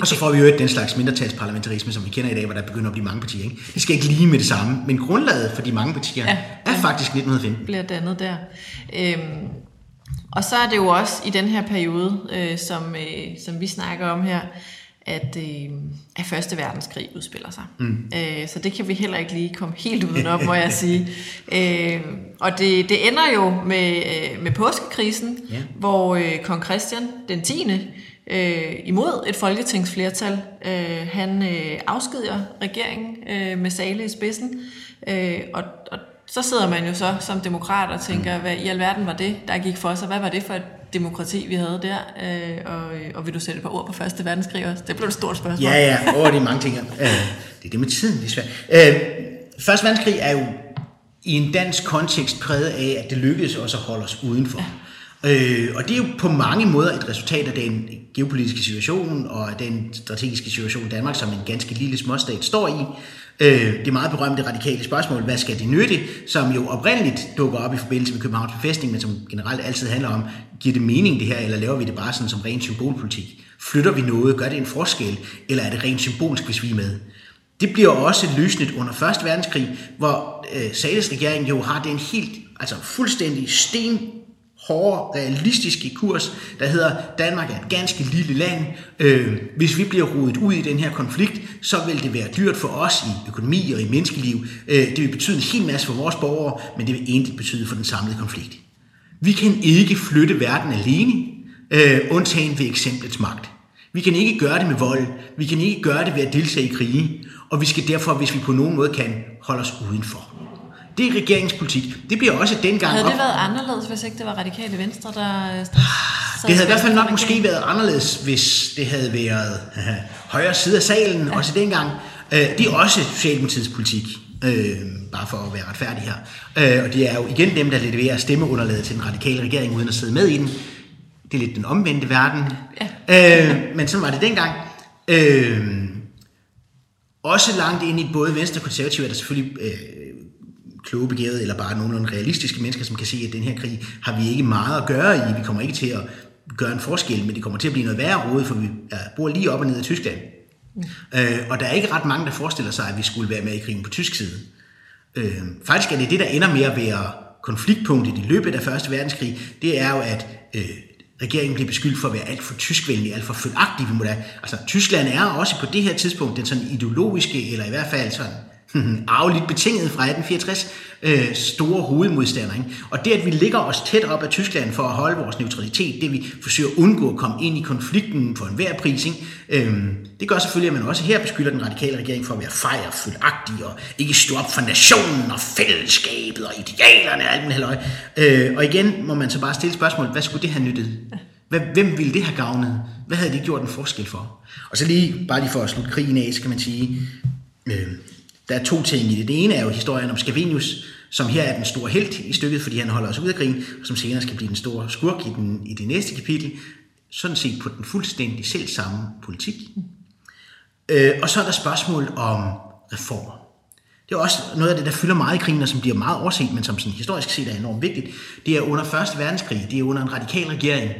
og så får vi jo den slags mindretalsparlamentarisme, som vi kender i dag, hvor der begynder at blive mange partier. Ikke? Det skal ikke lige med det samme, men grundlaget for de mange partier Ja. er faktisk 1915. bliver dannet der. Øhm, og så er det jo også i den her periode, øh, som, øh, som vi snakker om her, at, øh, at Første Verdenskrig udspiller sig. Mm. Øh, så det kan vi heller ikke lige komme helt udenom, må jeg sige. Øh, og det, det ender jo med, øh, med påskekrisen, Ja. hvor øh, kong Christian den 10. Øh, imod et folketingsflertal, øh, han øh, afskediger regeringen øh, med Sale i spidsen, øh, og, og så sidder man jo så som demokrat og tænker, hvad i alverden var det, der gik for sig? Hvad var det for et demokrati, vi havde der? Øh, og, øh, og vil du sætte et par ord på Første Verdenskrig også? Det blev et stort spørgsmål. Ja, ja, over det er mange ting her. Øh, det er det med tiden, det er svært. Øh, Første verdenskrig er jo i en dansk kontekst præget af, at det lykkedes også at holde os udenfor. Øh, og det er jo på mange måder et resultat af den geopolitiske situation og af den strategiske situation Danmark som en ganske lille småstat står i. Øh, det meget berømte radikale spørgsmål, hvad skal det nytte, som jo oprindeligt dukker op i forbindelse med Københavns befæstning, men som generelt altid handler om, giver det mening det her, eller laver vi det bare sådan som ren symbolpolitik? Flytter vi noget? Gør det en forskel? Eller er det rent symbolsk, hvis vi er med? Det bliver også løsnet under 1. verdenskrig, hvor øh, Sales regering jo har den helt, altså fuldstændig sten hårde, realistiske kurs, der hedder, Danmark er et ganske lille land. Øh, hvis vi bliver rodet ud i den her konflikt, så vil det være dyrt for os i økonomi og i menneskeliv. Øh, det vil betyde en hel masse for vores borgere, men det vil egentlig betyde for den samlede konflikt. Vi kan ikke flytte verden alene, øh, undtagen ved eksemplets magt. Vi kan ikke gøre det med vold. Vi kan ikke gøre det ved at deltage i krige. Og vi skal derfor, hvis vi på nogen måde kan, holde os udenfor. Det er regeringspolitik. Det bliver også dengang Havde op- det været anderledes, hvis ikke det var radikale venstre, der... der det havde i hvert fald nok måske været anderledes, hvis det havde været højre side af salen, ja. også dengang. Øh, det er også Socialdemokratiets politik, øh, bare for at være retfærdig her. Øh, og det er jo igen dem, der leverer stemmeunderlaget til den radikale regering, uden at sidde med i den. Det er lidt den omvendte verden. Ja. Øh, men sådan var det dengang. Øh, også langt ind i både Venstre og Konservative er der selvfølgelig øh, kloge begævede, eller bare nogle realistiske mennesker, som kan se, at den her krig har vi ikke meget at gøre i. Vi kommer ikke til at gøre en forskel, men det kommer til at blive noget værre råd, for vi bor lige op og ned i Tyskland. Mm. Øh, og der er ikke ret mange, der forestiller sig, at vi skulle være med i krigen på tysk side. Øh, faktisk er det det, der ender med at være konfliktpunktet i løbet af Første Verdenskrig, det er jo, at øh, regeringen bliver beskyldt for at være alt for tyskvenlig, alt for følagtig. Vi må da, altså, Tyskland er også på det her tidspunkt den sådan ideologiske, eller i hvert fald sådan Mhm. arveligt betinget fra 1864, øh, store hovedmodstander. Ikke? Og det, at vi ligger os tæt op af Tyskland for at holde vores neutralitet, det vi forsøger at undgå at komme ind i konflikten for enhver pris, ikke? Øh, det gør selvfølgelig, at man også her beskylder den radikale regering for at være fejr, og ikke stå op for nationen og fællesskabet og idealerne og alt den øh, Og igen må man så bare stille spørgsmålet, hvad skulle det have nyttet? Hvem ville det have gavnet? Hvad havde det gjort en forskel for? Og så lige, bare lige for at slutte krigen af, skal kan man sige, øh, der er to ting i det. Det ene er jo historien om Scavenius, som her er den store held i stykket, fordi han holder os ud af krigen, og som senere skal blive den store skurk i, den, i det næste kapitel, sådan set på den fuldstændig selv samme politik. Øh, og så er der spørgsmål om reformer. Det er også noget af det, der fylder meget i krigen, og som bliver meget overset, men som sådan historisk set er enormt vigtigt. Det er under 1. verdenskrig, det er under en radikal regering,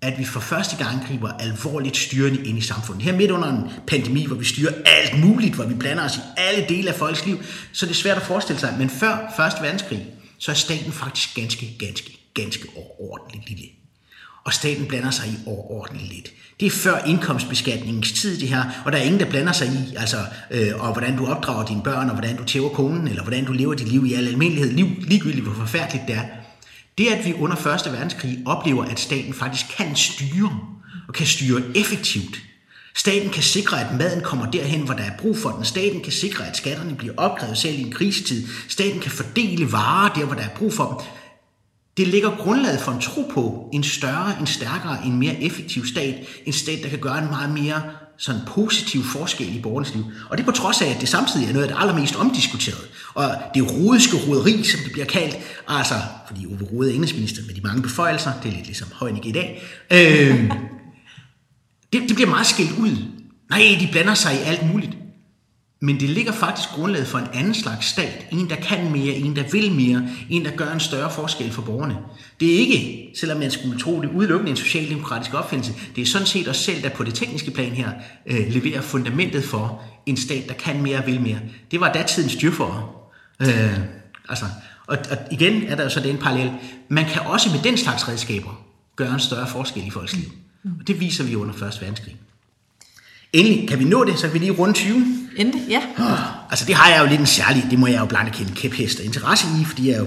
at vi for første gang griber alvorligt styrende ind i samfundet. Her midt under en pandemi, hvor vi styrer alt muligt, hvor vi blander os i alle dele af folks liv, så det er svært at forestille sig. Men før Første verdenskrig, så er staten faktisk ganske, ganske, ganske overordentligt lille. Og staten blander sig i overordentligt lidt. Det er før indkomstbeskatningens tid, det her, og der er ingen, der blander sig i, altså, øh, og hvordan du opdrager dine børn, og hvordan du tæver konen, eller hvordan du lever dit liv i al almindelighed, liv, ligegyldigt hvor forfærdeligt det er. Det, at vi under 1. verdenskrig oplever, at staten faktisk kan styre, og kan styre effektivt. Staten kan sikre, at maden kommer derhen, hvor der er brug for den. Staten kan sikre, at skatterne bliver opkrævet selv i en krisetid. Staten kan fordele varer der, hvor der er brug for dem. Det ligger grundlaget for en tro på en større, en stærkere, en mere effektiv stat. En stat, der kan gøre en meget mere sådan positiv forskel i borgernes liv. Og det på trods af, at det samtidig er noget af det allermest omdiskuteret. Og det rodiske roderi, som det bliver kaldt, altså, fordi Ove Rode er med de mange beføjelser, det er lidt ligesom Højnik i dag, øh, det, det bliver meget skilt ud. Nej, de blander sig i alt muligt. Men det ligger faktisk grundlaget for en anden slags stat. En, der kan mere, en, der vil mere, en, der gør en større forskel for borgerne. Det er ikke, selvom man skulle tro det, udelukkende en socialdemokratisk opfindelse. Det er sådan set os selv, der på det tekniske plan her øh, leverer fundamentet for en stat, der kan mere og vil mere. Det var datidens dyrfor. Øh, altså, og, og igen er der så den parallel. Man kan også med den slags redskaber gøre en større forskel i folks liv. Og det viser vi under 1. verdenskrig. Endelig, kan vi nå det, så kan vi lige runde 20. Endelig, ja. Oh, altså det har jeg jo lidt en særlig, det må jeg jo blandt kende kæphest og interesse i, fordi jeg jo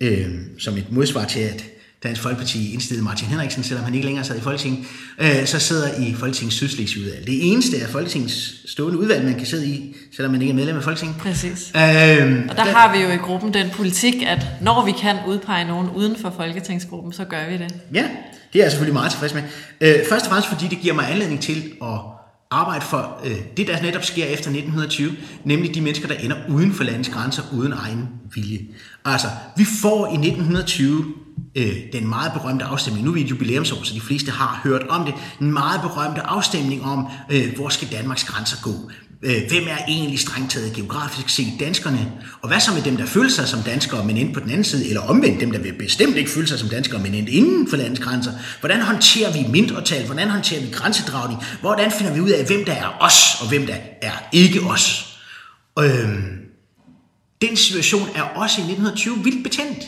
øh, som et modsvar til, at Dansk Folkeparti indstillede Martin Henriksen, selvom han ikke længere sad i Folketinget, øh, så sidder i Folketingets Sydslesvig-udvalg. Det eneste af Folketingets stående udvalg, man kan sidde i, selvom man ikke er medlem af Folketinget. Præcis. Øh, og der, der har vi jo i gruppen den politik, at når vi kan udpege nogen uden for Folketingsgruppen, så gør vi det. Ja, det er jeg selvfølgelig meget tilfreds med. Øh, først og fremmest fordi det giver mig anledning til at arbejde for øh, det, der netop sker efter 1920, nemlig de mennesker, der ender uden for landets grænser, uden egen vilje. Altså, vi får i 1920 øh, den meget berømte afstemning, nu er vi et jubilæumsår, så de fleste har hørt om det, den meget berømte afstemning om, øh, hvor skal Danmarks grænser gå. Øh, hvem er egentlig strengt taget geografisk set danskerne? Og hvad så med dem, der føler sig som danskere, men endte på den anden side, eller omvendt dem, der vil bestemt ikke føle sig som danskere, men inden for landets grænser? Hvordan håndterer vi mindretal? Hvordan håndterer vi grænsedragning? Hvordan finder vi ud af, hvem der er os, og hvem der er ikke os? Øhm, den situation er også i 1920 vildt betændt.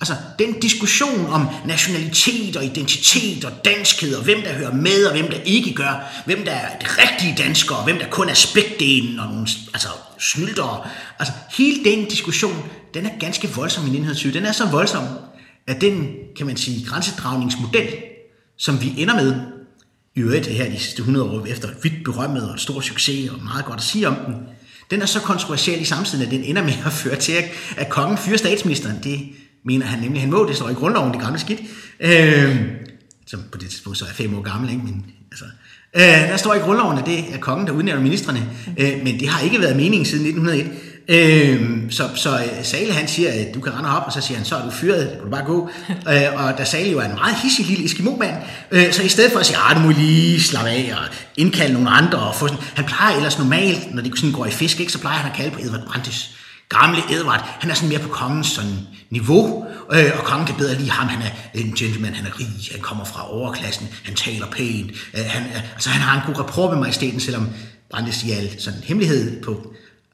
Altså, den diskussion om nationalitet og identitet og danskhed, og hvem der hører med, og hvem der ikke gør, hvem der er det rigtige danskere, og hvem der kun er spækdelen, og nogle altså, snyldere. Altså, hele den diskussion, den er ganske voldsom i 1920. Den er så voldsom, at den, kan man sige, grænsedragningsmodel, som vi ender med, i øvrigt her de sidste 100 år efter vidt berømmet og stor succes, og meget godt at sige om den, den er så kontroversiel i samtiden, at den ender med at føre til, at kongen fyrer statsministeren. Det mener han nemlig, han må, det står i grundloven, det gamle skidt, øh, som på det tidspunkt så er fem år gammel, ikke? men Altså, øh, der står i grundloven, at det er kongen, der udnævner ministerne, øh, men det har ikke været meningen siden 1901. Øh, så, så øh, Sale han siger, at du kan rende op, og så siger han, så er du fyret, det kan du bare gå. øh, og da Sale jo er en meget hissig lille eskimo-mand, øh, så i stedet for at sige, ah, du må lige slappe af og indkalde nogle andre, og få sådan, han plejer ellers normalt, når de sådan går i fisk, ikke, så plejer han at kalde på Edvard Brandes. Gamle Edvard, han er sådan mere på kongens sådan niveau, øh, og kongen kan bedre lide ham. Han er en gentleman, han er rig, han kommer fra overklassen, han taler pænt. Øh, han, er, altså, han har en god rapport med majestæten, selvom Brandes i al sådan hemmelighed på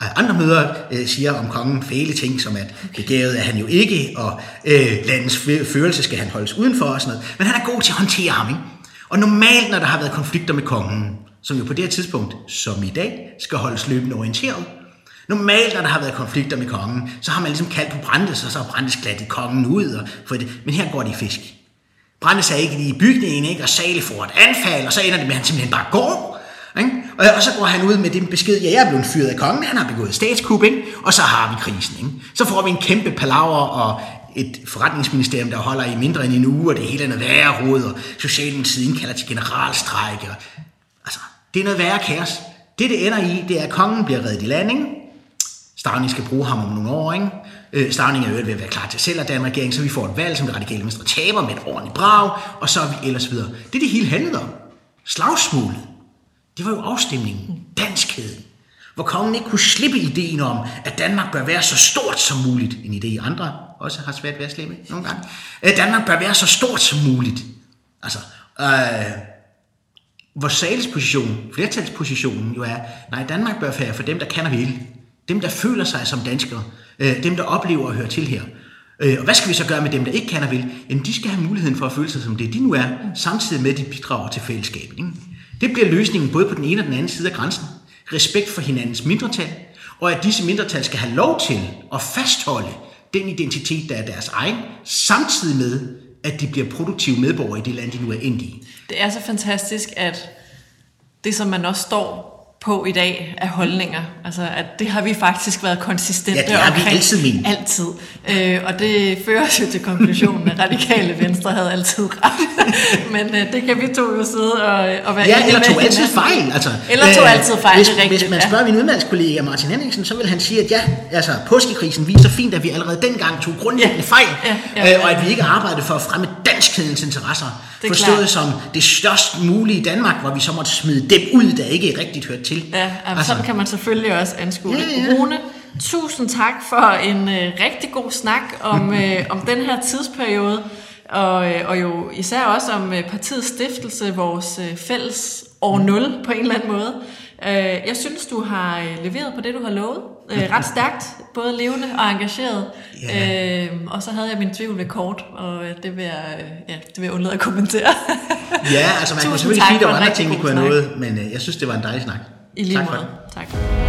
øh, andre møder øh, siger om kongen fæle ting, som at begavet er han jo ikke, og øh, landets førelse skal han holdes udenfor og sådan noget. Men han er god til at håndtere ham, ikke? Og normalt, når der har været konflikter med kongen, som jo på det her tidspunkt, som i dag, skal holdes løbende orienteret, Normalt, når der har været konflikter med kongen, så har man ligesom kaldt på Brandes, og så har Brandes i kongen ud. Og for det. Men her går det i fisk. Brandes er ikke lige i bygningen, ikke? og Sale får et anfald, og så ender det med, at han simpelthen bare går. Ikke? Og, og så går han ud med den besked, ja, jeg er blevet fyret af kongen, han har begået statskup, ikke? og så har vi krisen. Ikke? Så får vi en kæmpe palaver og et forretningsministerium, der holder i mindre end en uge, og det hele er noget værre råd, og Socialdemokratiet kalder til generalstrække. Og, altså, det er noget værre kaos. Det, det ender i, det er, at kongen bliver reddet i landing, Starning skal bruge ham om nogle år, ikke? Øh, er jo ved at være klar til selv at danne regering, så vi får et valg, som det radikale venstre taber med et ordentligt brag, og så er vi ellers videre. Det er det hele handlede om. Slagsmålet. Det var jo afstemningen. Danskheden. Hvor kongen ikke kunne slippe ideen om, at Danmark bør være så stort som muligt. En idé, andre også har svært ved at slippe nogle gange. At Danmark bør være så stort som muligt. Altså, øh, hvor salgsposition, flertalspositionen jo er, nej, Danmark bør være for dem, der kan og vil. Dem, der føler sig som danskere. Øh, dem, der oplever at høre til her. Øh, og hvad skal vi så gøre med dem, der ikke kan og vil? Jamen, de skal have muligheden for at føle sig som det, de nu er, samtidig med, at de bidrager til fællesskabet. Ikke? Det bliver løsningen både på den ene og den anden side af grænsen. Respekt for hinandens mindretal, og at disse mindretal skal have lov til at fastholde den identitet, der er deres egen, samtidig med, at de bliver produktive medborgere i det land, de nu er endt i. Det er så fantastisk, at det, som man også står på i dag af holdninger. Altså, at det har vi faktisk været konsistente ja, det har vi altid min. Altid. Øh, og det fører jo til konklusionen, at radikale venstre havde altid ret. Men øh, det kan vi to jo sidde og, og være Ja, eller tog altid fejl. Altså, eller tog øh, altid fejl, hvis, det er rigtigt. Hvis man spørger ja. min udvalgskollega Martin Henningsen, så vil han sige, at ja, altså, påskekrisen viser fint, at vi allerede dengang tog grundlæggende fejl, ja, ja, ja, øh, og at vi ikke arbejdede for at fremme danskhedens interesser. Det forstået klart. som det størst mulige i Danmark, hvor vi så måtte smide dem ud, der ikke rigtigt hørte til. Ja, altså, sådan kan man selvfølgelig også anskue ja, ja. Rune, tusind tak for en øh, rigtig god snak om, øh, om den her tidsperiode, og, øh, og jo især også om øh, partiets stiftelse, vores øh, fælles år 0 på en eller anden måde. Øh, jeg synes, du har øh, leveret på det, du har lovet. Øh, ret stærkt, både levende og engageret. Yeah. Øh, og så havde jeg min tvivl ved kort, og det vil jeg, ja, det vil jeg undlade at kommentere. ja, altså man kan selvfølgelig sige, at der var andre ting, vi kunne have nået, men jeg synes, det var en dejlig snak. I lige tak måde. Tak.